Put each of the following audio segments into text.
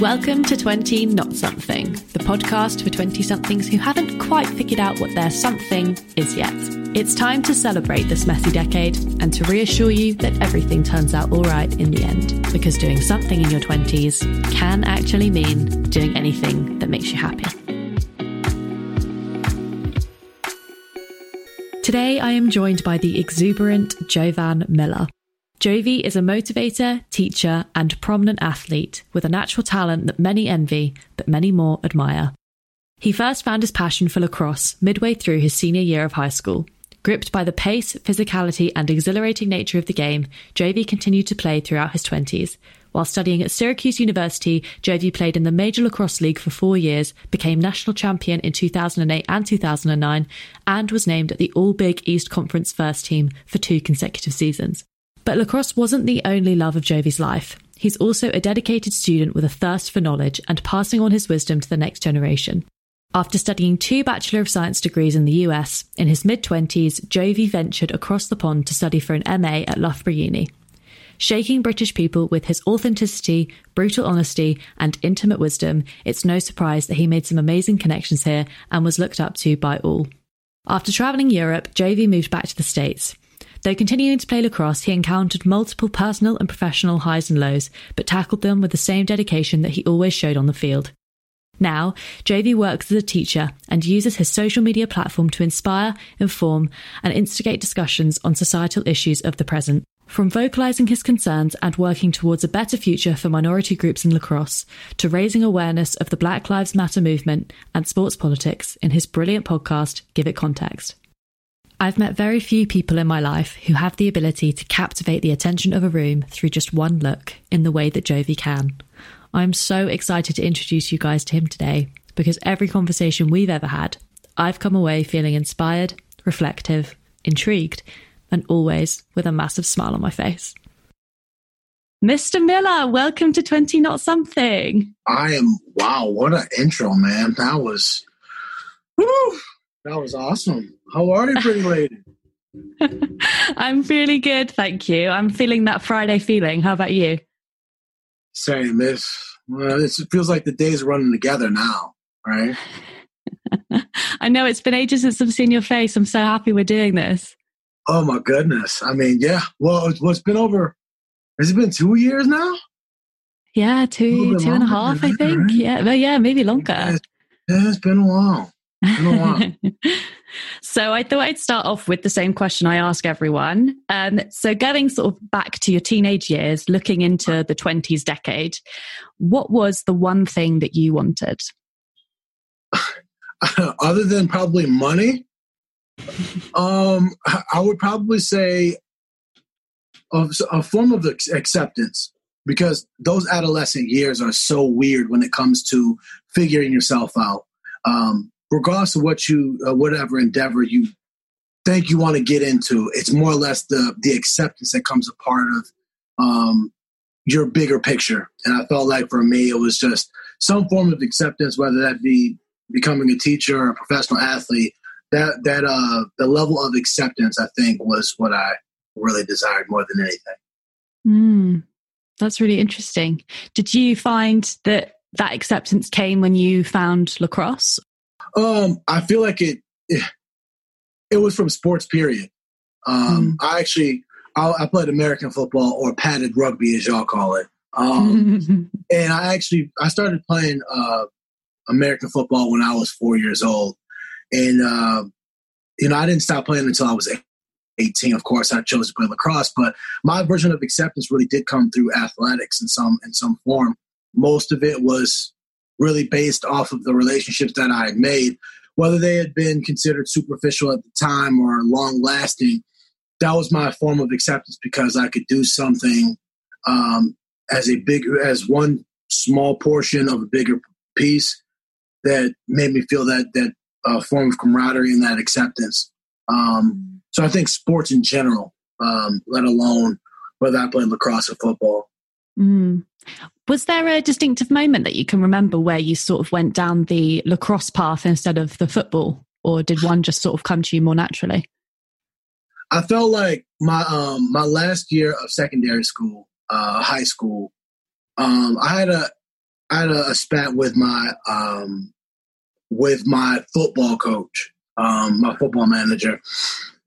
Welcome to 20 Not Something, the podcast for 20 somethings who haven't quite figured out what their something is yet. It's time to celebrate this messy decade and to reassure you that everything turns out all right in the end, because doing something in your 20s can actually mean doing anything that makes you happy. Today, I am joined by the exuberant Jovan Miller. Jovi is a motivator, teacher, and prominent athlete with a natural talent that many envy, but many more admire. He first found his passion for lacrosse midway through his senior year of high school. Gripped by the pace, physicality, and exhilarating nature of the game, Jovi continued to play throughout his 20s. While studying at Syracuse University, Jovi played in the Major Lacrosse League for four years, became national champion in 2008 and 2009, and was named at the All Big East Conference first team for two consecutive seasons. But lacrosse wasn't the only love of Jovi's life. He's also a dedicated student with a thirst for knowledge and passing on his wisdom to the next generation. After studying two Bachelor of Science degrees in the US, in his mid 20s, Jovi ventured across the pond to study for an MA at Loughborough Uni. Shaking British people with his authenticity, brutal honesty, and intimate wisdom, it's no surprise that he made some amazing connections here and was looked up to by all. After travelling Europe, Jovi moved back to the States. Though continuing to play lacrosse, he encountered multiple personal and professional highs and lows, but tackled them with the same dedication that he always showed on the field. Now, Jovi works as a teacher and uses his social media platform to inspire, inform, and instigate discussions on societal issues of the present. From vocalizing his concerns and working towards a better future for minority groups in lacrosse, to raising awareness of the Black Lives Matter movement and sports politics in his brilliant podcast, Give It Context. I've met very few people in my life who have the ability to captivate the attention of a room through just one look in the way that Jovi can. I'm so excited to introduce you guys to him today because every conversation we've ever had, I've come away feeling inspired, reflective, intrigued, and always with a massive smile on my face. Mr. Miller, welcome to 20 Not Something. I am, wow, what an intro, man. That was, whew, that was awesome. How are you, pretty lady? I'm really good, thank you. I'm feeling that Friday feeling. How about you? Same, miss. Well, it feels like the days running together now, right? I know it's been ages since I've seen your face. I'm so happy we're doing this. Oh my goodness! I mean, yeah. Well, it's, well, it's been over. Has it been two years now? Yeah, two, two and a half, I think. Right? Yeah, well, yeah, maybe longer. Yeah, it's been a while. so I thought I'd start off with the same question I ask everyone. Um, so going sort of back to your teenage years, looking into the 20s decade, what was the one thing that you wanted? Other than probably money, um, I would probably say a, a form of acceptance because those adolescent years are so weird when it comes to figuring yourself out. Um, regardless of what you uh, whatever endeavor you think you want to get into it's more or less the the acceptance that comes a part of um, your bigger picture. And i felt like for me it was just some form of acceptance whether that be becoming a teacher or a professional athlete that that uh the level of acceptance i think was what i really desired more than anything. Mm, that's really interesting. Did you find that that acceptance came when you found lacrosse um, I feel like it, it, it was from sports. Period. Um, mm. I actually I, I, played American football or padded rugby, as y'all call it. Um, and I actually I started playing uh, American football when I was four years old, and uh, you know I didn't stop playing until I was 18. Of course, I chose to play lacrosse, but my version of acceptance really did come through athletics in some in some form. Most of it was really based off of the relationships that I had made, whether they had been considered superficial at the time or long lasting. That was my form of acceptance because I could do something um, as a big as one small portion of a bigger piece that made me feel that that uh, form of camaraderie and that acceptance. Um, so I think sports in general, um, let alone whether I played lacrosse or football. Mm. Was there a distinctive moment that you can remember where you sort of went down the lacrosse path instead of the football, or did one just sort of come to you more naturally? I felt like my um, my last year of secondary school, uh, high school, um, I had a I had a, a spat with my um, with my football coach, um, my football manager,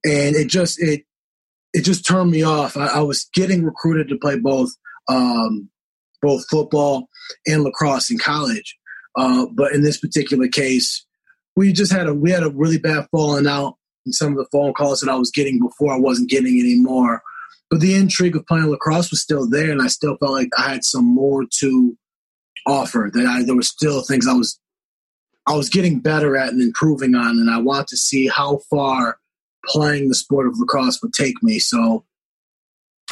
and it just it it just turned me off. I, I was getting recruited to play both um, both football and lacrosse in college, uh, but in this particular case, we just had a we had a really bad falling out in some of the phone calls that I was getting before I wasn't getting anymore. But the intrigue of playing lacrosse was still there, and I still felt like I had some more to offer. That I, there were still things I was I was getting better at and improving on, and I want to see how far playing the sport of lacrosse would take me. So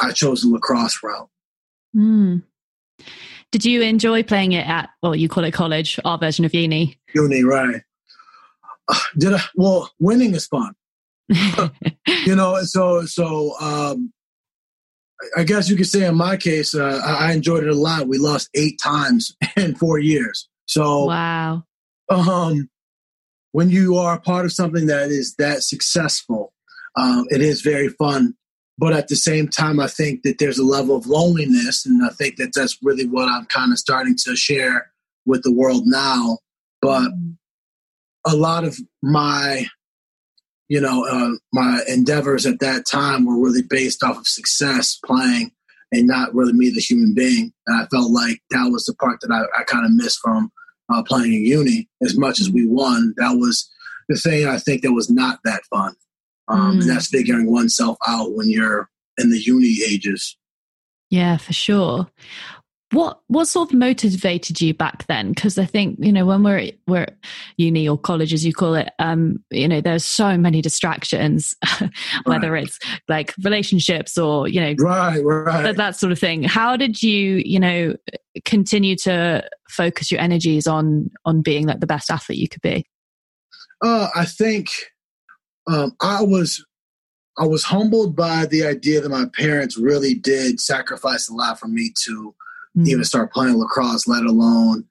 I chose the lacrosse route. Mm. Did you enjoy playing it at, well, you call it college, our version of uni? Uni, right. Uh, did I? Well, winning is fun. you know, so, so, um, I guess you could say in my case, uh, I enjoyed it a lot. We lost eight times in four years. So, wow. Um, when you are part of something that is that successful, um, it is very fun. But at the same time, I think that there's a level of loneliness, and I think that that's really what I'm kind of starting to share with the world now. But a lot of my, you know, uh, my endeavors at that time were really based off of success playing, and not really me, the human being. And I felt like that was the part that I, I kind of missed from uh, playing in uni. As much as we won, that was the thing I think that was not that fun. Um, mm. And that's figuring oneself out when you're in the uni ages. Yeah, for sure. What what sort of motivated you back then? Because I think you know when we're we're uni or college, as you call it, um, you know, there's so many distractions, whether right. it's like relationships or you know, right, right, that, that sort of thing. How did you you know continue to focus your energies on on being like the best athlete you could be? Uh, I think um, I was I was humbled by the idea that my parents really did sacrifice a lot for me to mm. even start playing lacrosse, let alone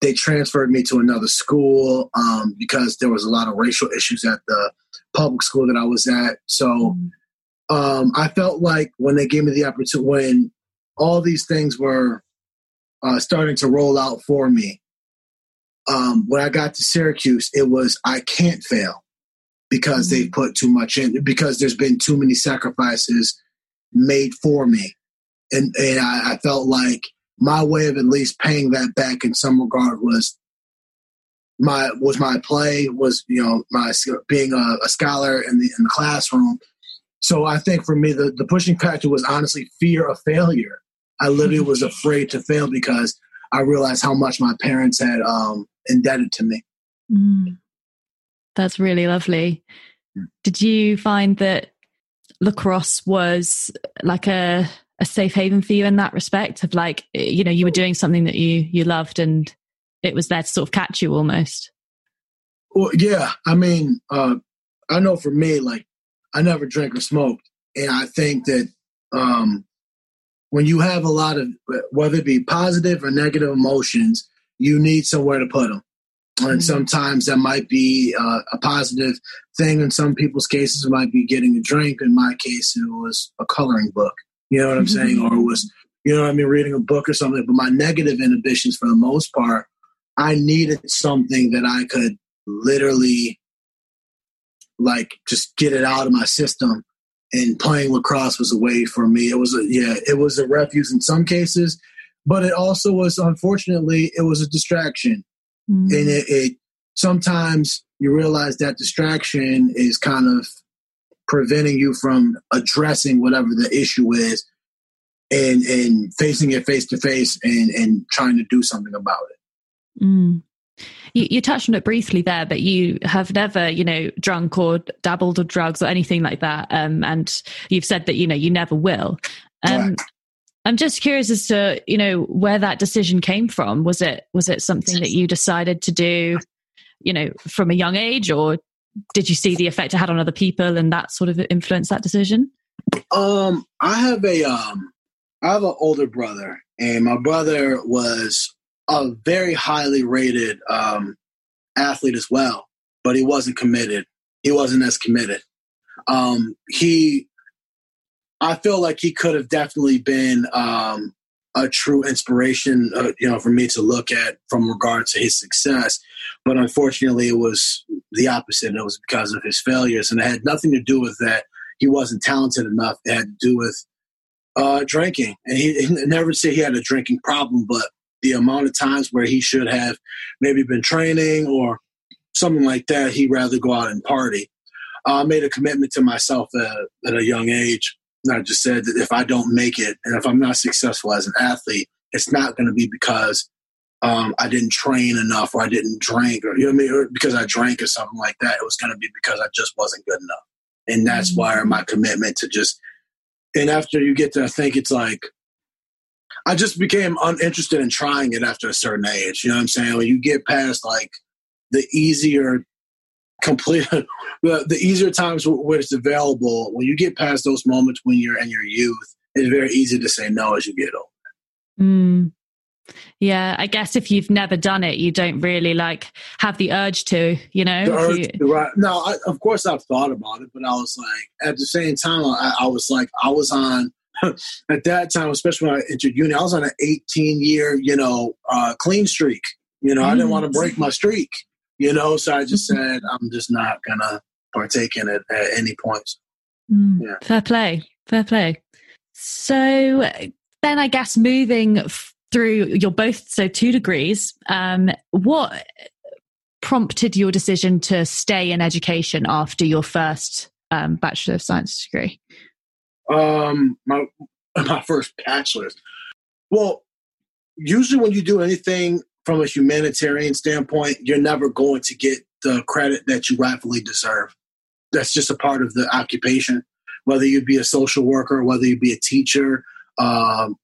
they transferred me to another school um, because there was a lot of racial issues at the public school that I was at. So mm. um, I felt like when they gave me the opportunity, when all these things were uh, starting to roll out for me, um, when I got to Syracuse, it was I can't fail because mm-hmm. they've put too much in because there's been too many sacrifices made for me and and I, I, felt like my way of at least paying that back in some regard was my was my play was you know my being a, a scholar in the in the classroom so i think for me the, the pushing factor was honestly fear of failure i literally was afraid to fail because i realized how much my parents had um, indebted to me mm. That's really lovely. Hmm. Did you find that lacrosse was like a a safe haven for you in that respect of like you know you were doing something that you you loved and it was there to sort of catch you almost well yeah i mean uh i know for me like i never drank or smoked and i think that um when you have a lot of whether it be positive or negative emotions you need somewhere to put them and mm-hmm. sometimes that might be uh, a positive thing. In some people's cases, it might be getting a drink. In my case, it was a coloring book. You know what I'm mm-hmm. saying? Or it was, you know what I mean, reading a book or something. But my negative inhibitions, for the most part, I needed something that I could literally, like, just get it out of my system. And playing lacrosse was a way for me. It was a yeah, it was a refuge in some cases, but it also was unfortunately it was a distraction Mm-hmm. And it, it sometimes you realize that distraction is kind of preventing you from addressing whatever the issue is and and facing it face to face and and trying to do something about it. Mm. You, you, touched on it briefly there, but you have never, you know, drunk or dabbled or drugs or anything like that. Um, and you've said that you know you never will. Um, right. I'm just curious as to you know where that decision came from. Was it was it something that you decided to do, you know, from a young age, or did you see the effect it had on other people and that sort of influenced that decision? Um, I have a um, I have an older brother, and my brother was a very highly rated um, athlete as well, but he wasn't committed. He wasn't as committed. Um, he I feel like he could have definitely been um, a true inspiration, uh, you know, for me to look at from regard to his success. But unfortunately, it was the opposite. It was because of his failures, and it had nothing to do with that he wasn't talented enough. It had to do with uh, drinking, and he, he never said he had a drinking problem, but the amount of times where he should have maybe been training or something like that, he'd rather go out and party. Uh, I made a commitment to myself at a young age. I just said that if I don't make it and if I'm not successful as an athlete, it's not going to be because um, I didn't train enough or I didn't drink or you know what I mean, or because I drank or something like that. It was going to be because I just wasn't good enough. And that's mm-hmm. why my commitment to just, and after you get to, I think it's like, I just became uninterested in trying it after a certain age. You know what I'm saying? When you get past like the easier complete the, the easier times where it's available when you get past those moments when you're in your youth it's very easy to say no as you get older mm. yeah i guess if you've never done it you don't really like have the urge to you know urge you... right no I, of course i've thought about it but i was like at the same time i, I was like i was on at that time especially when i entered uni i was on an 18 year you know uh, clean streak you know mm. i didn't want to break my streak you know. So I just said I'm just not gonna partake in it at any point. Mm, yeah. Fair play, fair play. So then, I guess moving f- through your both so two degrees. Um, what prompted your decision to stay in education after your first um, bachelor of science degree? Um, my my first bachelor's. Well, usually when you do anything from a humanitarian standpoint, you're never going to get the credit that you rightfully deserve. That's just a part of the occupation. Whether you be a social worker, whether you be a teacher, um,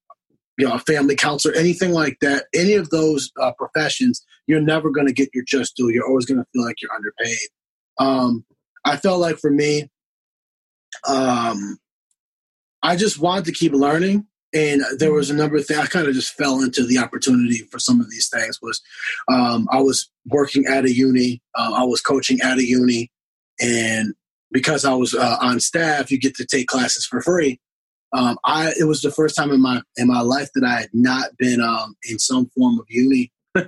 you know, a family counselor, anything like that, any of those uh, professions, you're never going to get your just due. You're always going to feel like you're underpaid. Um, I felt like for me, um, I just wanted to keep learning and there was a number of things i kind of just fell into the opportunity for some of these things was um, i was working at a uni uh, i was coaching at a uni. And because i was uh, on staff you get to take classes for free. Um, i it was the first time in my in my life that i had not been um, in some form of uni.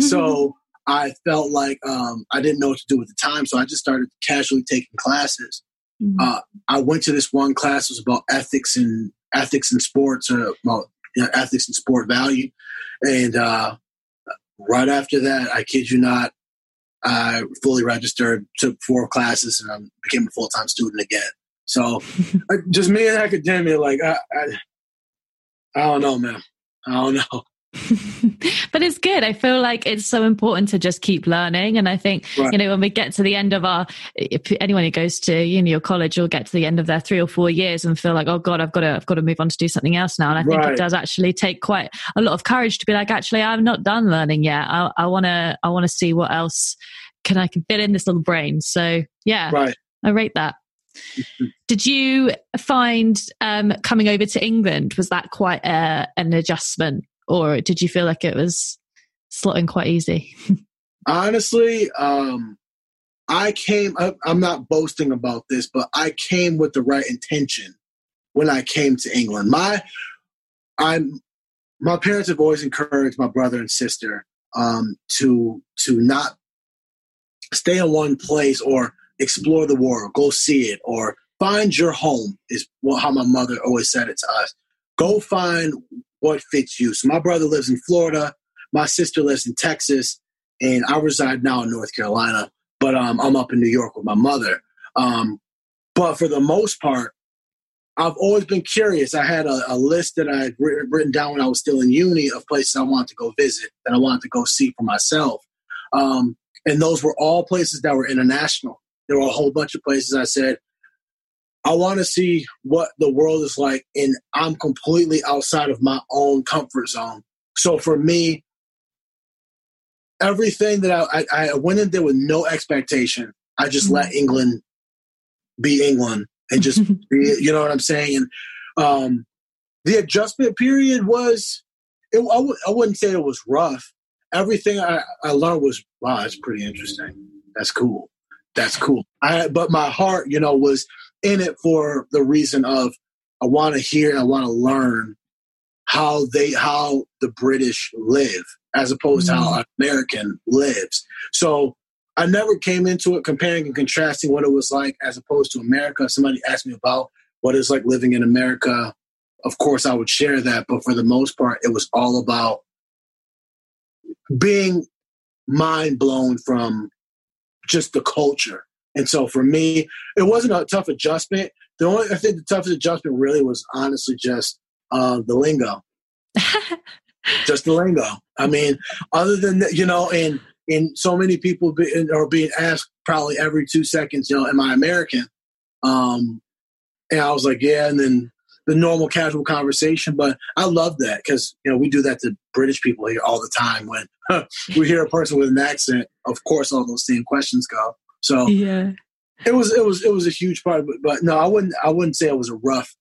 So i felt like um, i didn't know what to do at the time. So i just started casually taking classes mm-hmm. uh, i went to this one class it was about ethics and ethics and sports or well, you know, ethics and sport value. And uh, right after that, I kid you not, I fully registered, took four classes, and I became a full time student again. So just me and academia, like I, I, I don't know, man. I don't know. but it's good. I feel like it's so important to just keep learning. And I think, right. you know, when we get to the end of our, if anyone who goes to uni or college will get to the end of their three or four years and feel like, oh God, I've got to, I've got to move on to do something else now. And I think right. it does actually take quite a lot of courage to be like, actually, I'm not done learning yet. I want to, I want to see what else can I can fit in this little brain. So yeah, right. I rate that. Did you find um, coming over to England was that quite a, an adjustment or did you feel like it was slotting quite easy? Honestly, um, I came. I, I'm not boasting about this, but I came with the right intention when I came to England. My, I'm, my parents have always encouraged my brother and sister um, to to not stay in one place or explore the world, go see it, or find your home. Is how my mother always said it to us. Go find what fits you. So my brother lives in Florida, my sister lives in Texas, and I reside now in North Carolina. But um, I'm up in New York with my mother. Um, but for the most part, I've always been curious. I had a, a list that I had written down when I was still in uni of places I wanted to go visit that I wanted to go see for myself. Um, and those were all places that were international. There were a whole bunch of places I said, I want to see what the world is like, and I'm completely outside of my own comfort zone. So for me, everything that I, I, I went in there with no expectation. I just mm-hmm. let England be England and just be, you know what I'm saying. And um, the adjustment period was, it, I w- I wouldn't say it was rough. Everything I, I learned was wow, that's pretty interesting. That's cool. That's cool. I, but my heart, you know, was in it for the reason of I want to hear, and I want to learn how they how the British live as opposed mm-hmm. to how an American lives. So I never came into it comparing and contrasting what it was like as opposed to America. Somebody asked me about what it's like living in America. Of course, I would share that, but for the most part, it was all about being mind blown from just the culture. And so for me, it wasn't a tough adjustment. The only I think the toughest adjustment really was honestly just uh, the lingo. just the lingo. I mean, other than that, you know, and and so many people be, are being asked probably every two seconds, you know, am I American? Um, and I was like, yeah. And then the normal casual conversation, but I love that because you know we do that to British people here all the time. When we hear a person with an accent, of course, all those same questions go. So yeah, it was it was it was a huge part. But, but no, I wouldn't I wouldn't say it was a rough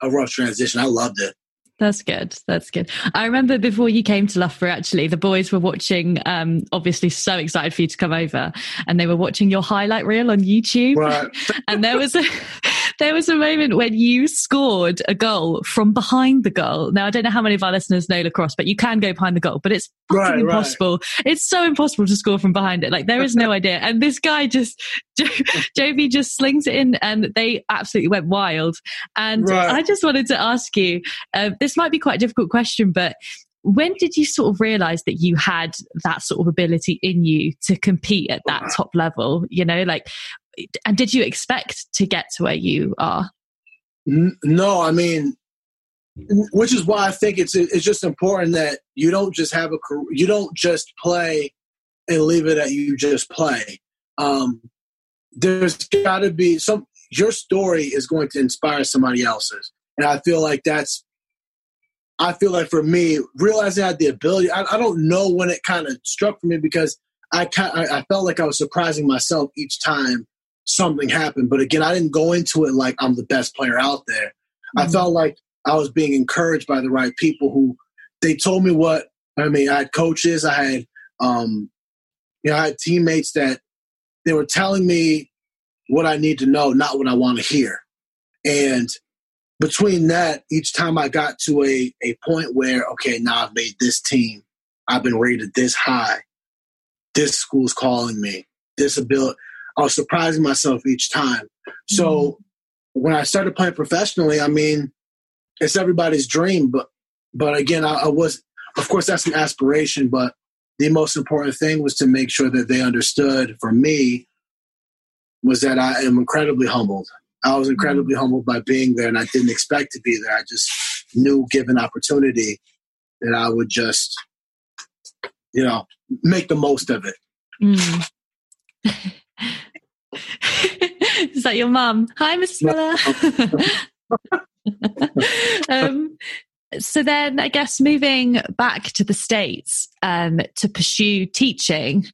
a rough transition. I loved it. That's good. That's good. I remember before you came to Loughborough, actually, the boys were watching, um, obviously so excited for you to come over and they were watching your highlight reel on YouTube. Right. and there was a, there was a moment when you scored a goal from behind the goal. Now, I don't know how many of our listeners know lacrosse, but you can go behind the goal, but it's right, impossible. Right. It's so impossible to score from behind it. Like there is no idea. And this guy just, Jovi just slings it in and they absolutely went wild. And right. I just wanted to ask you, uh, this might be quite a difficult question, but when did you sort of realize that you had that sort of ability in you to compete at that top level you know like and did you expect to get to where you are? No i mean which is why i think it's it's just important that you don't just have a career you don't just play and leave it at you just play. Um there's got to be some your story is going to inspire somebody else's. And i feel like that's I feel like for me, realizing I had the ability, I, I don't know when it kind of struck for me because I, I, I felt like I was surprising myself each time something happened. But again, I didn't go into it like I'm the best player out there. Mm-hmm. I felt like I was being encouraged by the right people who they told me what I mean. I had coaches, I had um, you know, I had teammates that they were telling me what I need to know, not what I want to hear. And between that, each time I got to a, a point where, okay, now I've made this team, I've been rated this high, this school's calling me, this ability, I was surprising myself each time. So mm-hmm. when I started playing professionally, I mean, it's everybody's dream, but but again, I, I was, of course, that's an aspiration, but the most important thing was to make sure that they understood for me was that I am incredibly humbled I was incredibly mm-hmm. humbled by being there, and I didn't expect to be there. I just knew, given opportunity, that I would just, you know, make the most of it. Mm. Is that your mum? Hi, Mrs. Miller. um, so then, I guess moving back to the states um, to pursue teaching,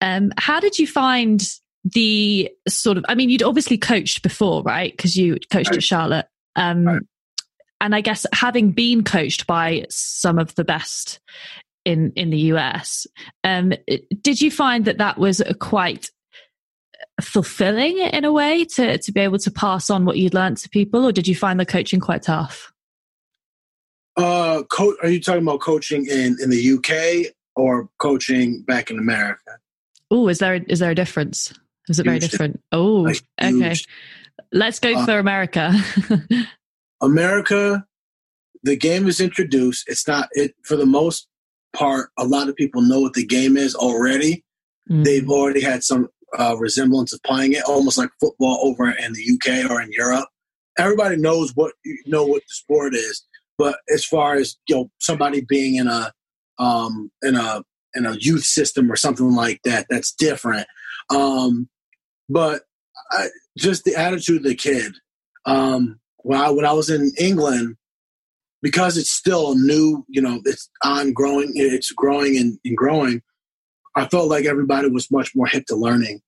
um, how did you find the sort of, I mean, you'd obviously coached before, right? Because you coached at Charlotte. Um, right. And I guess having been coached by some of the best in in the US, um, did you find that that was a quite fulfilling in a way to to be able to pass on what you'd learned to people, or did you find the coaching quite tough? Uh, co- are you talking about coaching in in the UK or coaching back in America? Oh, is there is there a difference? Is it very different? Oh, like okay. Let's go uh, for America. America, the game is introduced. It's not it for the most part. A lot of people know what the game is already. Mm. They've already had some uh, resemblance of playing it, almost like football over in the UK or in Europe. Everybody knows what you know what the sport is, but as far as you know, somebody being in a um, in a in a youth system or something like that, that's different. Um, but I, just the attitude of the kid. Um, when I when I was in England, because it's still new, you know, it's on growing, it's growing and, and growing. I felt like everybody was much more hip to learning,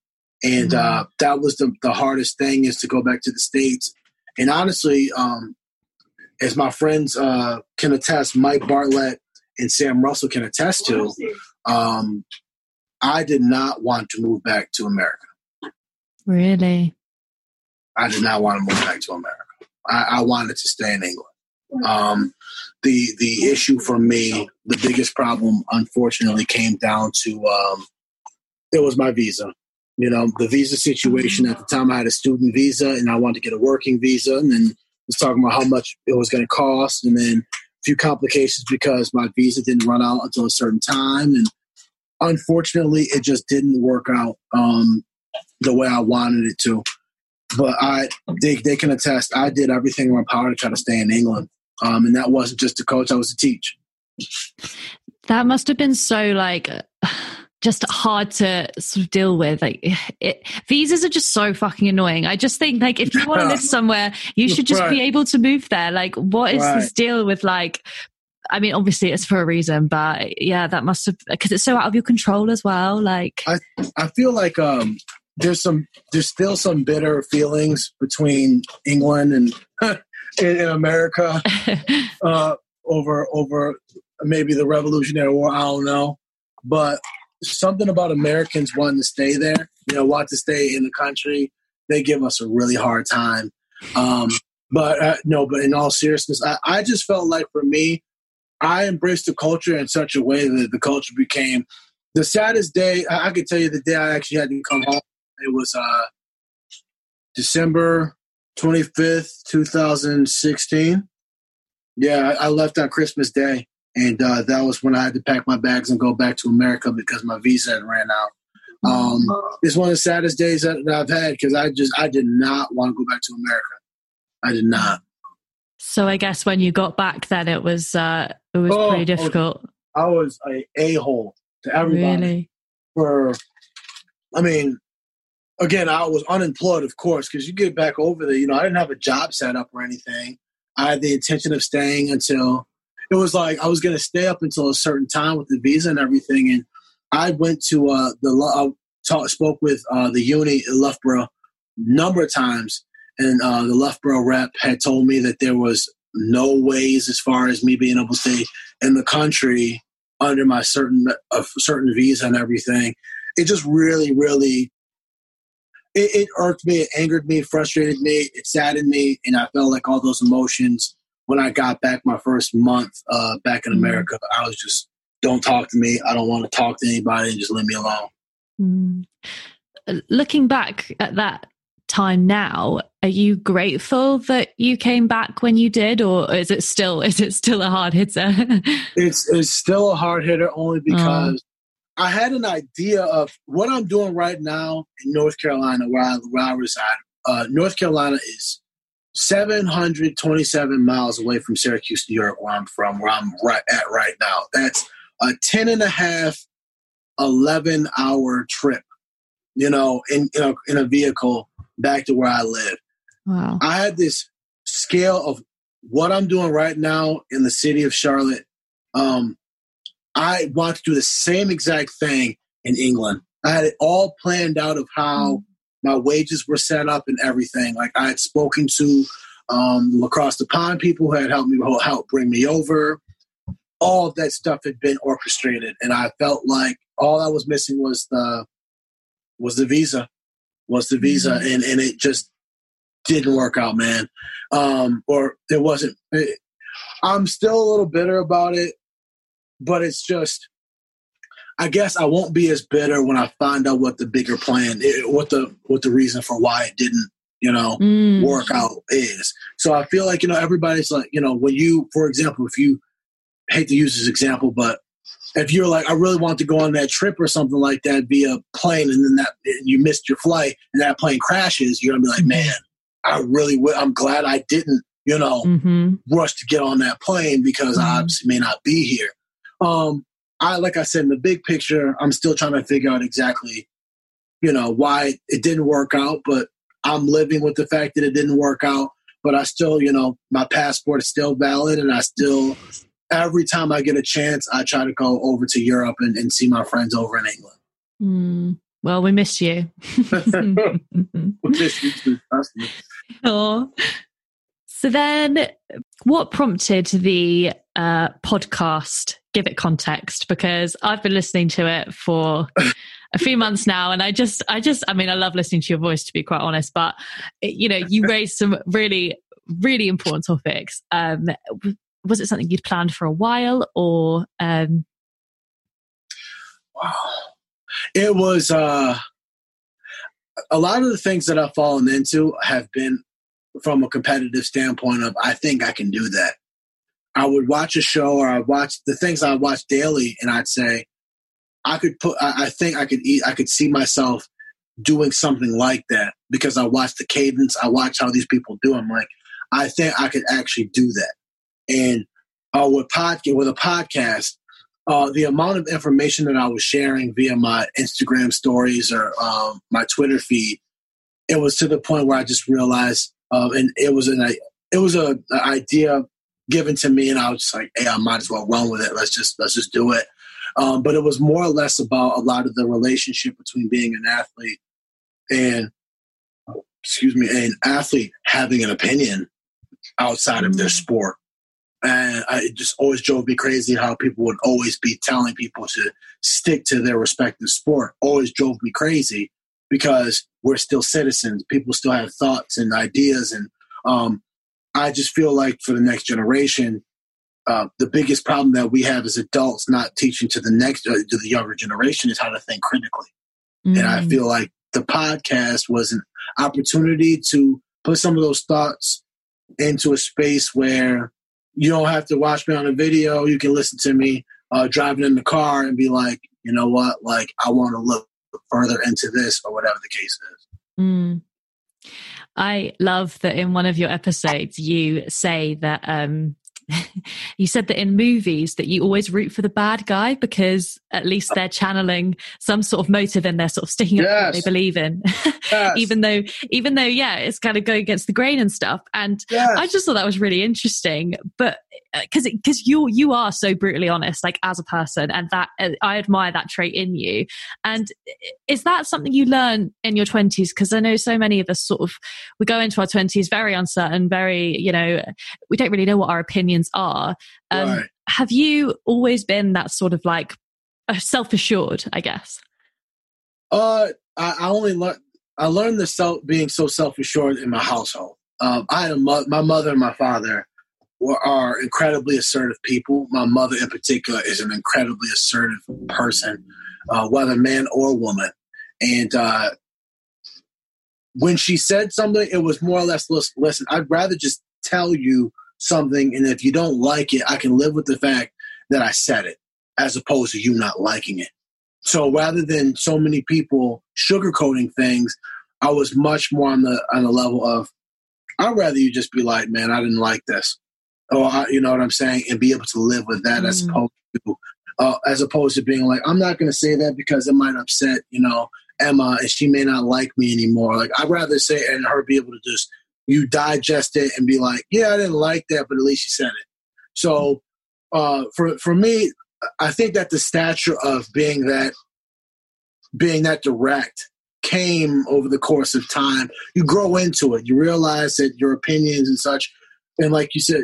and mm-hmm. uh, that was the the hardest thing is to go back to the states. And honestly, um, as my friends uh, can attest, Mike Bartlett and Sam Russell can attest to, um, I did not want to move back to America. Really? I did not want to move back to America. I, I wanted to stay in England. Um, the the issue for me, the biggest problem, unfortunately, came down to um, it was my visa. You know, the visa situation at the time. I had a student visa, and I wanted to get a working visa, and then was talking about how much it was going to cost, and then a few complications because my visa didn't run out until a certain time, and unfortunately, it just didn't work out um, the way I wanted it to. But I, they, they can attest, I did everything in my power to try to stay in England, um, and that wasn't just to coach; I was to teach. That must have been so like just hard to sort of deal with. Like it, visas are just so fucking annoying. I just think like if you want to live somewhere, you should just right. be able to move there. Like what is right. this deal with like I mean, obviously it's for a reason, but yeah, that must have because it's so out of your control as well. Like, I I feel like um there's some there's still some bitter feelings between England and in, America uh, over over maybe the Revolutionary War. I don't know, but something about Americans wanting to stay there, you know, want to stay in the country. They give us a really hard time. Um, but uh, no, but in all seriousness, I, I just felt like for me, I embraced the culture in such a way that the culture became the saddest day. I, I could tell you the day I actually had to come home. It was uh, December 25th, 2016. Yeah, I, left on Christmas Day. And uh, that was when I had to pack my bags and go back to America because my visa had ran out. Um, it's one of the saddest days that, that I've had because I just I did not want to go back to America. I did not. So I guess when you got back, then it was uh, it was oh, pretty difficult. I was a a hole to everybody. Really? For, I mean, again, I was unemployed, of course, because you get back over there. You know, I didn't have a job set up or anything. I had the intention of staying until it was like I was going to stay up until a certain time with the visa and everything. And I went to uh, the I talk, spoke with uh, the uni in Loughborough number of times, and uh, the Loughborough rep had told me that there was no ways as far as me being able to stay in the country under my certain a certain visa and everything. It just really, really it, it, irked me, it angered me, frustrated me, it saddened me, and I felt like all those emotions when I got back my first month uh, back in mm America. I was just, don't talk to me. I don't want to talk to anybody, and just leave me alone. Mm. Looking back at that time now, are you grateful that you came back when you did, or is it still is it still a hard hitter? it's it's still a hard hitter only oh. because I had an idea of what I'm doing right now in North Carolina, where I, where I reside. Uh, North Carolina is 727 miles away from Syracuse, New York, where I'm from, where I'm right at right now. That's a 10 and a half, 11 hour trip, you know, in, in, a, in a vehicle back to where I live. Wow. I had this scale of what I'm doing right now in the city of Charlotte. Um, I want to do the same exact thing in England. I had it all planned out of how mm. my wages were set up and everything. Like I had spoken to um, across the pond people who had helped me help bring me over. All of that stuff had been orchestrated, and I felt like all I was missing was the was the visa, was the visa, mm-hmm. and and it just didn't work out, man. Um, or it wasn't. It, I'm still a little bitter about it but it's just I guess I won't be as bitter when I find out what the bigger plan, what the what the reason for why it didn't, you know, mm. work out is. So I feel like you know everybody's like you know when you, for example, if you hate to use this example, but if you're like I really want to go on that trip or something like that via plane, and then that and you missed your flight and that plane crashes, you're gonna be like, mm-hmm. man, I really, w- I'm glad I didn't, you know, mm-hmm. rush to get on that plane because mm-hmm. I obviously may not be here. Um, I like I said in the big picture, I'm still trying to figure out exactly, you know, why it didn't work out. But I'm living with the fact that it didn't work out. But I still, you know, my passport is still valid, and I still, every time I get a chance, I try to go over to Europe and, and see my friends over in England. Mm, well, we miss you. we miss you too. Oh. So then, what prompted the uh, podcast give it context because I've been listening to it for a few months now and I just I just I mean I love listening to your voice to be quite honest but it, you know you raised some really really important topics. Um, was it something you'd planned for a while or? Um... Wow. It was, uh, a lot of the things that I've fallen into have been from a competitive standpoint of I think I can do that. I would watch a show or I'd watch the things I watch daily and I'd say, I could put I, I think I could eat I could see myself doing something like that because I watch the cadence, I watch how these people do. I'm like, I think I could actually do that. And uh, with podcast with a podcast, uh, the amount of information that I was sharing via my Instagram stories or um, my Twitter feed, it was to the point where I just realized, uh, and it was an it was a, idea given to me, and I was like, hey, I might as well run with it. Let's just let's just do it. Um, but it was more or less about a lot of the relationship between being an athlete and excuse me, an athlete having an opinion outside of their mm. sport. And I, it just always drove me crazy how people would always be telling people to stick to their respective sport. Always drove me crazy because we're still citizens. People still have thoughts and ideas. And um, I just feel like for the next generation, uh, the biggest problem that we have as adults not teaching to the next uh, to the younger generation is how to think critically. Mm. And I mm. feel like the podcast was an opportunity to put some of those thoughts into a space where you don't have to watch me on a video. You can listen to me uh, driving in the car and be like, you know what, like I want to look further into this or whatever the case is. Mm. I love that in one of your episodes you say that um, you said that in movies that you always root for the bad guy because at least they're channeling some sort of motive and they're sort of sticking up yes. what they believe in yes. even though even though yeah it's kind of going against the grain and stuff and yes. i just thought that was really interesting but because uh, because you you are so brutally honest like as a person and that uh, i admire that trait in you. And is that something you learn in your 20s because i know so many of us sort of we go into our 20s very uncertain very you know we don't really know what our opinions are. Um, right. have you always been that sort of like self-assured i guess? Uh i, I only learned i learned the self being so self-assured in my household. Um, i had a mo- my mother and my father are incredibly assertive people. My mother, in particular, is an incredibly assertive person, uh, whether man or woman. And uh, when she said something, it was more or less listen, I'd rather just tell you something. And if you don't like it, I can live with the fact that I said it as opposed to you not liking it. So rather than so many people sugarcoating things, I was much more on the on the level of I'd rather you just be like, man, I didn't like this or you know what I'm saying, and be able to live with that mm. as opposed to uh, as opposed to being like, I'm not going to say that because it might upset you know Emma and she may not like me anymore. Like I'd rather say it and her be able to just you digest it and be like, yeah, I didn't like that, but at least she said it. So uh, for for me, I think that the stature of being that being that direct came over the course of time. You grow into it. You realize that your opinions and such, and like you said,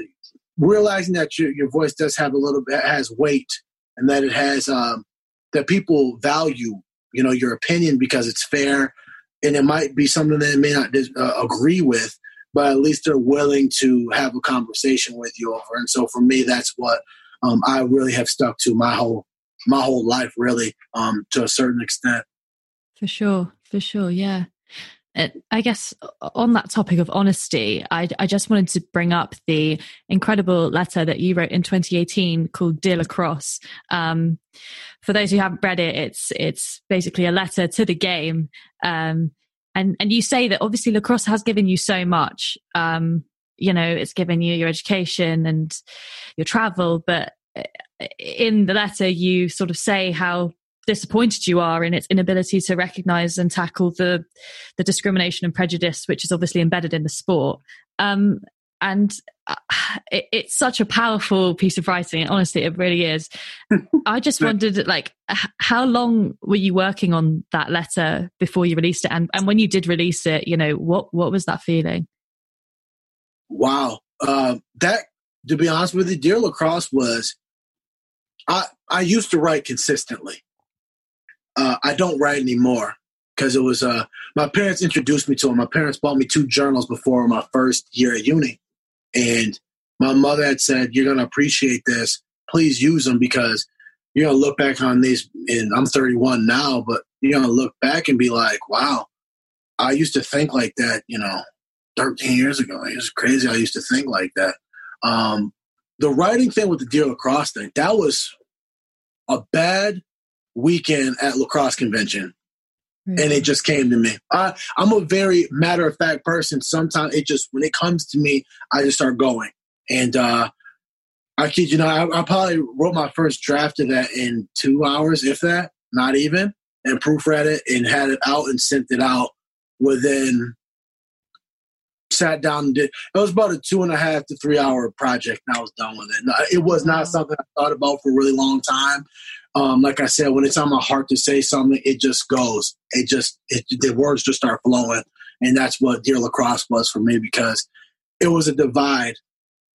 realizing that your, your voice does have a little bit has weight and that it has um, that people value you know your opinion because it's fair and it might be something that they may not uh, agree with but at least they're willing to have a conversation with you over. And so for me that's what um, i really have stuck to my whole my whole life really um, to a certain extent. For sure for sure yeah I guess on that topic of honesty, I, I, just wanted to bring up the incredible letter that you wrote in 2018 called "Dear Lacrosse." Um, for those who haven't read it, it's it's basically a letter to the game, um, and and you say that obviously lacrosse has given you so much. Um, you know, it's given you your education and your travel, but uh, in the letter you sort of say how disappointed you are in its inability to recognize and tackle the the discrimination and prejudice which is obviously embedded in the sport. Um, and uh, it, it's such a powerful piece of writing. Honestly it really is. I just wondered like how long were you working on that letter before you released it? And, and when you did release it you know what what was that feeling? Wow. Uh, that to be honest with you dear lacrosse was i i used to write consistently uh, I don't write anymore because it was uh, my parents introduced me to them. My parents bought me two journals before my first year at uni, And my mother had said, You're going to appreciate this. Please use them because you're going to look back on these. And I'm 31 now, but you're going to look back and be like, Wow, I used to think like that, you know, 13 years ago. It was crazy. I used to think like that. Um, the writing thing with the Dear Lacrosse thing, that was a bad weekend at lacrosse convention. Mm-hmm. And it just came to me. I, I'm a very matter of fact person. Sometimes it just, when it comes to me, I just start going. And uh, I kid you know, I, I probably wrote my first draft of that in two hours, if that, not even, and proofread it and had it out and sent it out within sat down and did. It was about a two and a half to three hour project, and I was done with it. It was not something I thought about for a really long time. Um, like I said, when it's on my heart to say something, it just goes. It just it, the words just start flowing, and that's what Dear Lacrosse was for me because it was a divide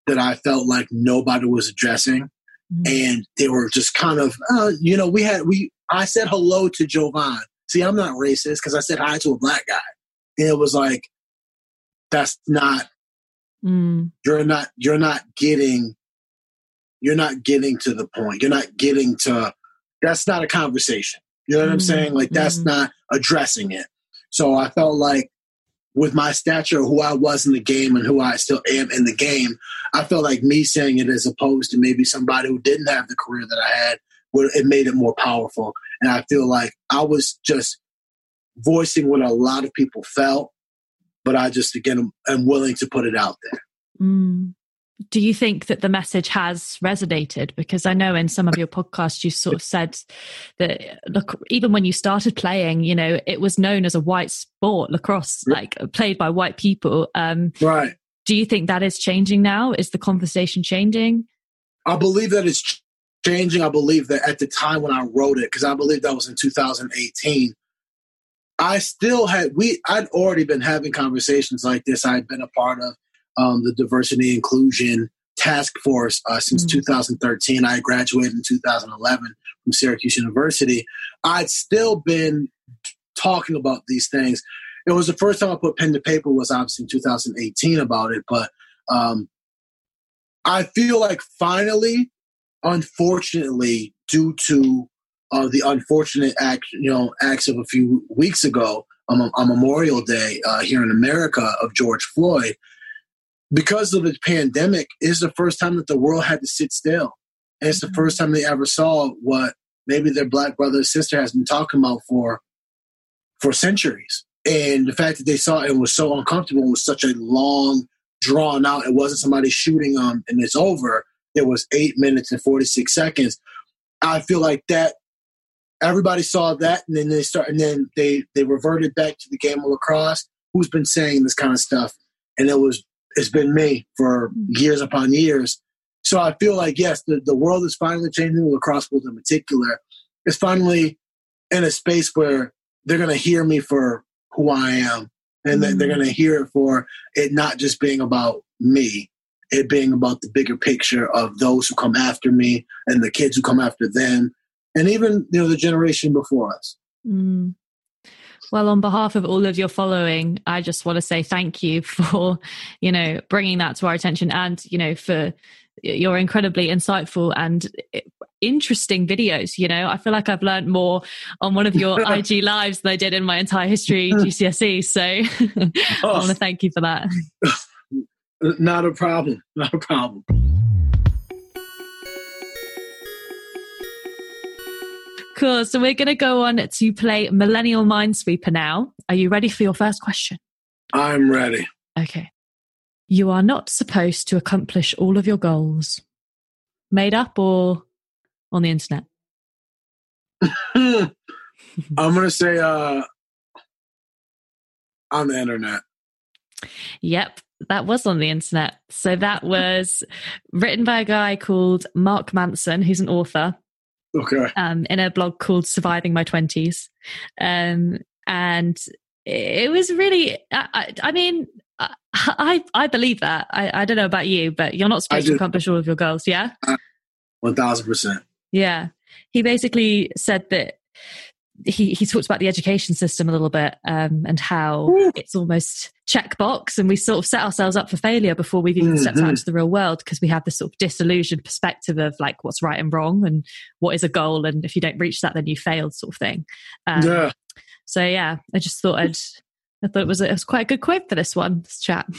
that I felt like nobody was addressing, mm-hmm. and they were just kind of, uh, you know, we had we. I said hello to Jovan. See, I'm not racist because I said hi to a black guy. And it was like that's not mm. you're not you're not getting you're not getting to the point you're not getting to that's not a conversation you know what mm. i'm saying like that's mm. not addressing it so i felt like with my stature who i was in the game and who i still am in the game i felt like me saying it as opposed to maybe somebody who didn't have the career that i had it made it more powerful and i feel like i was just voicing what a lot of people felt but I just again am willing to put it out there. Mm. Do you think that the message has resonated? Because I know in some of your podcasts you sort of said that look, even when you started playing, you know, it was known as a white sport, lacrosse, like played by white people. Um, right. Do you think that is changing now? Is the conversation changing? I believe that it's changing. I believe that at the time when I wrote it, because I believe that was in 2018, I still had we I'd already been having conversations like this. I'd been a part of um, the diversity inclusion task force uh, since mm-hmm. 2013. I graduated in 2011 from Syracuse University. I'd still been talking about these things. It was the first time I put pen to paper was obviously in 2018 about it, but um, I feel like finally, unfortunately, due to uh, the unfortunate act, you know, acts of a few weeks ago on, on Memorial Day uh, here in America of George Floyd, because of the pandemic, is the first time that the world had to sit still. And it's the mm-hmm. first time they ever saw what maybe their black brother or sister has been talking about for for centuries. And the fact that they saw it was so uncomfortable and was such a long, drawn out. It wasn't somebody shooting them and it's over. It was eight minutes and forty six seconds. I feel like that everybody saw that, and then they start, and then they they reverted back to the game of lacrosse. Who's been saying this kind of stuff? And it was it's been me for years upon years. So I feel like yes, the, the world is finally changing. Lacrosse world in particular is finally in a space where they're going to hear me for who I am, and mm-hmm. they're going to hear it for it not just being about me, it being about the bigger picture of those who come after me and the kids who come after them and even you know the generation before us. Mm. Well, on behalf of all of your following, I just want to say thank you for, you know, bringing that to our attention and, you know, for your incredibly insightful and interesting videos. You know, I feel like I've learned more on one of your IG lives than I did in my entire history GCSE. So I want to thank you for that. Not a problem. Not a problem. Cool. So we're going to go on to play Millennial Minesweeper now. Are you ready for your first question? I'm ready. Okay. You are not supposed to accomplish all of your goals. Made up or on the internet? I'm going to say uh, on the internet. Yep, that was on the internet. So that was written by a guy called Mark Manson, who's an author. Okay. Um, in a blog called Surviving My Twenties, um, and it was really. I, I, I mean, I I believe that. I, I don't know about you, but you're not supposed to accomplish all of your goals. Yeah. One thousand percent. Yeah. He basically said that he he talked about the education system a little bit um, and how Ooh. it's almost checkbox, and we sort of set ourselves up for failure before we've even mm-hmm. stepped out mm-hmm. into the real world because we have this sort of disillusioned perspective of like what's right and wrong and what is a goal, and if you don't reach that, then you failed, sort of thing. Um, yeah. So yeah, I just thought I'd I thought it was a, it was quite a good quote for this one, this chat.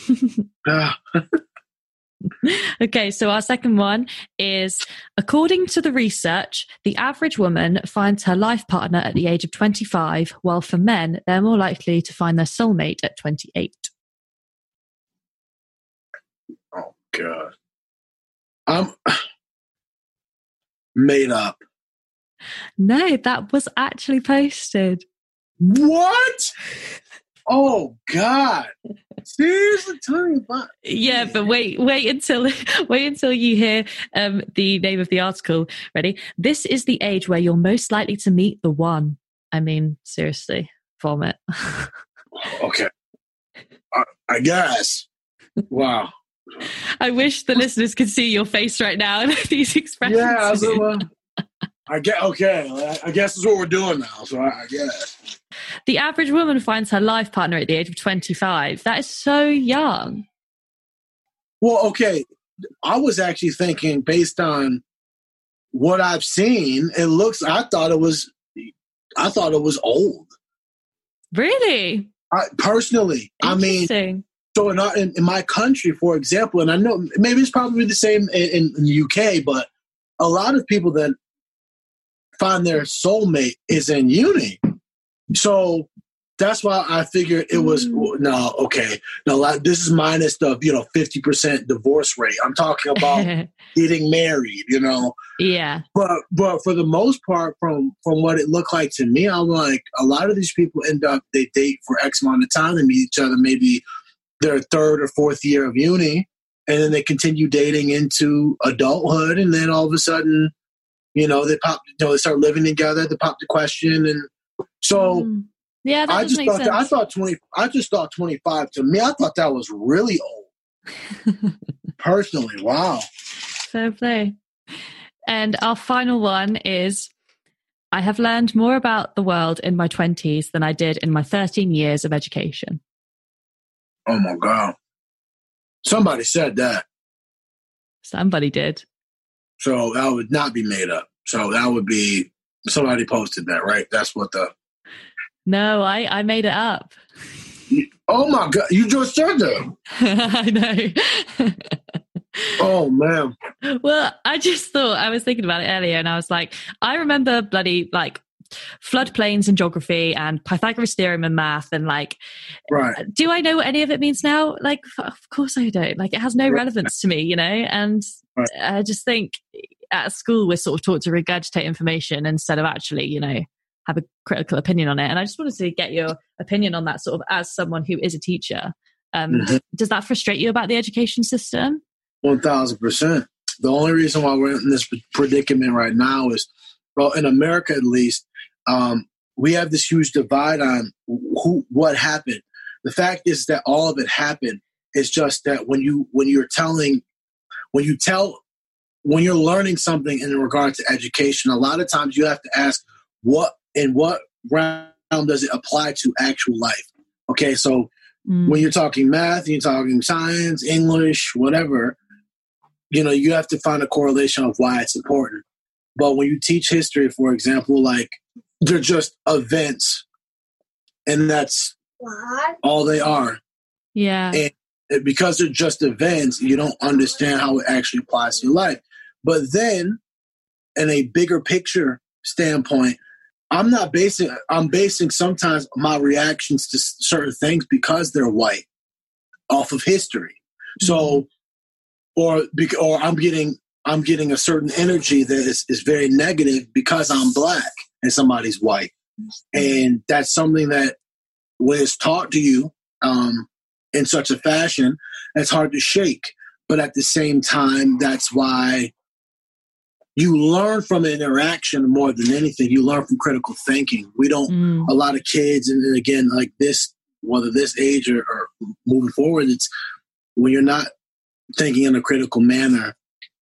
okay, so our second one is according to the research, the average woman finds her life partner at the age of 25, while for men, they're more likely to find their soulmate at 28. Oh, God. I'm made up. No, that was actually posted. What? Oh God! Seriously, tell me about. Yeah, but wait, wait until wait until you hear um, the name of the article. Ready? This is the age where you're most likely to meet the one. I mean, seriously, vomit. okay, I, I guess. Wow. I wish the listeners could see your face right now and these expressions. Yeah, so, uh, I get okay. I, guess that's what we're doing now. So I, I guess. The average woman finds her life partner at the age of 25. That is so young. Well, okay. I was actually thinking based on what I've seen, it looks, I thought it was, I thought it was old. Really? I, personally, I mean, so in, our, in, in, my country, for example, and I know maybe it's probably the same in, in the UK, but a lot of people that find their soulmate is in uni. So that's why I figured it was mm. no okay no this is minus the you know fifty percent divorce rate. I'm talking about getting married, you know. Yeah. But but for the most part, from from what it looked like to me, I'm like a lot of these people end up they date for X amount of time and meet each other maybe their third or fourth year of uni, and then they continue dating into adulthood, and then all of a sudden, you know, they pop you know they start living together. They pop the question and so mm. yeah, I just thought that, I thought twenty. I just thought twenty five. To me, I thought that was really old. Personally, wow. Fair play. And our final one is I have learned more about the world in my 20s than I did in my 13 years of education. Oh my God. Somebody said that. Somebody did. So that would not be made up. So that would be Somebody posted that, right? That's what the. No, I I made it up. Oh my god! You just said that. I know. oh man. Well, I just thought I was thinking about it earlier, and I was like, I remember bloody like floodplains and geography and Pythagoras theorem and math and like right do I know what any of it means now like of course I don't like it has no right. relevance to me you know and right. I just think at school we're sort of taught to regurgitate information instead of actually, you know, have a critical opinion on it. And I just wanted to get your opinion on that, sort of as someone who is a teacher. Um, mm-hmm. Does that frustrate you about the education system? One thousand percent. The only reason why we're in this predicament right now is, well, in America at least, um, we have this huge divide on who what happened. The fact is that all of it happened. It's just that when you when you're telling when you tell when you're learning something in regard to education, a lot of times you have to ask what in what realm does it apply to actual life? Okay, so mm. when you're talking math, you're talking science, English, whatever, you know, you have to find a correlation of why it's important. But when you teach history, for example, like they're just events, and that's what? all they are. Yeah. And because they're just events, you don't understand how it actually applies to your life. But then, in a bigger picture standpoint, I'm not basing. I'm basing sometimes my reactions to certain things because they're white, off of history. Mm-hmm. So, or or I'm getting I'm getting a certain energy that is, is very negative because I'm black and somebody's white, and that's something that when it's taught to you um, in such a fashion, it's hard to shake. But at the same time, that's why you learn from interaction more than anything. You learn from critical thinking. We don't, mm. a lot of kids, and again, like this, whether this age or, or moving forward, it's when you're not thinking in a critical manner,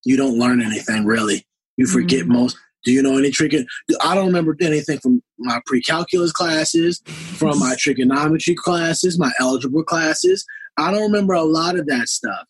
you don't learn anything really. You forget mm. most. Do you know any trick? I don't remember anything from my pre-calculus classes, from my trigonometry classes, my algebra classes. I don't remember a lot of that stuff,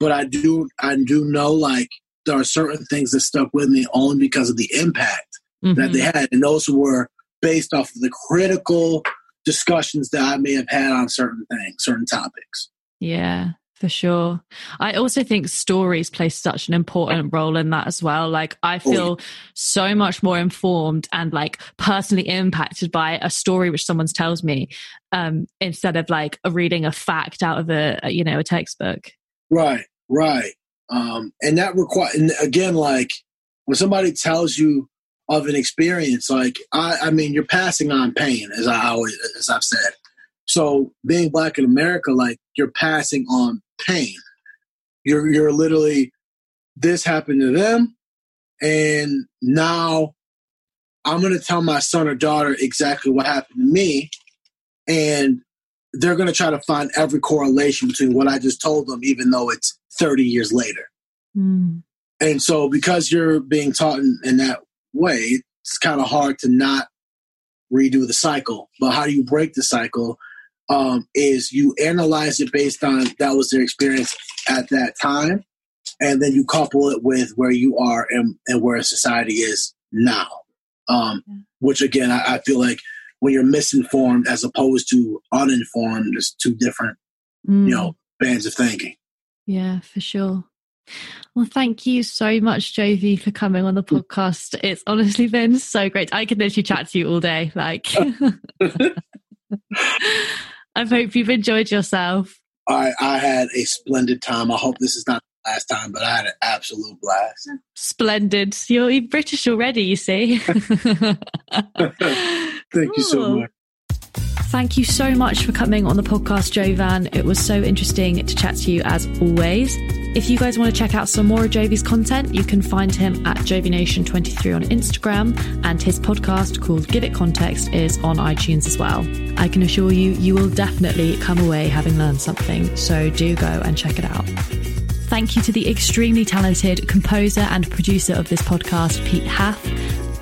but I do I do know like there are certain things that stuck with me only because of the impact mm-hmm. that they mm-hmm. had, and those were based off of the critical discussions that I may have had on certain things, certain topics. Yeah, for sure. I also think stories play such an important role in that as well. Like, I oh, feel so much more informed and like personally impacted by a story which someone tells me um, instead of like reading a fact out of a, you know, a textbook. Right, right. Um, and that require, and again, like when somebody tells you of an experience, like I, I mean, you're passing on pain, as I always, as I've said. So being black in America, like you're passing on pain. You're you're literally this happened to them, and now I'm going to tell my son or daughter exactly what happened to me, and they're going to try to find every correlation between what I just told them, even though it's 30 years later. Mm. And so, because you're being taught in, in that way, it's kind of hard to not redo the cycle. But how do you break the cycle? Um, is you analyze it based on that was their experience at that time, and then you couple it with where you are and, and where society is now. Um, which again, I, I, feel like when you're misinformed as opposed to uninformed, there's two different, mm. you know, bands of thinking. Yeah, for sure. Well, thank you so much, Jovi, for coming on the mm. podcast. It's honestly been so great. I could literally chat to you all day. Like, I hope you've enjoyed yourself. I, I had a splendid time. I hope this is not the last time, but I had an absolute blast. Splendid. You're British already, you see. Thank you so much. Thank you so much for coming on the podcast, Jovan. It was so interesting to chat to you as always. If you guys want to check out some more of Jovi's content, you can find him at JoviNation23 on Instagram, and his podcast called Give It Context is on iTunes as well. I can assure you, you will definitely come away having learned something, so do go and check it out. Thank you to the extremely talented composer and producer of this podcast, Pete Haff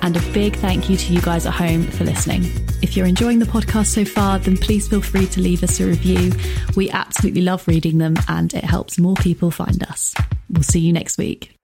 and a big thank you to you guys at home for listening. If you're enjoying the podcast so far, then please feel free to leave us a review. We absolutely love reading them and it helps more people find us. We'll see you next week.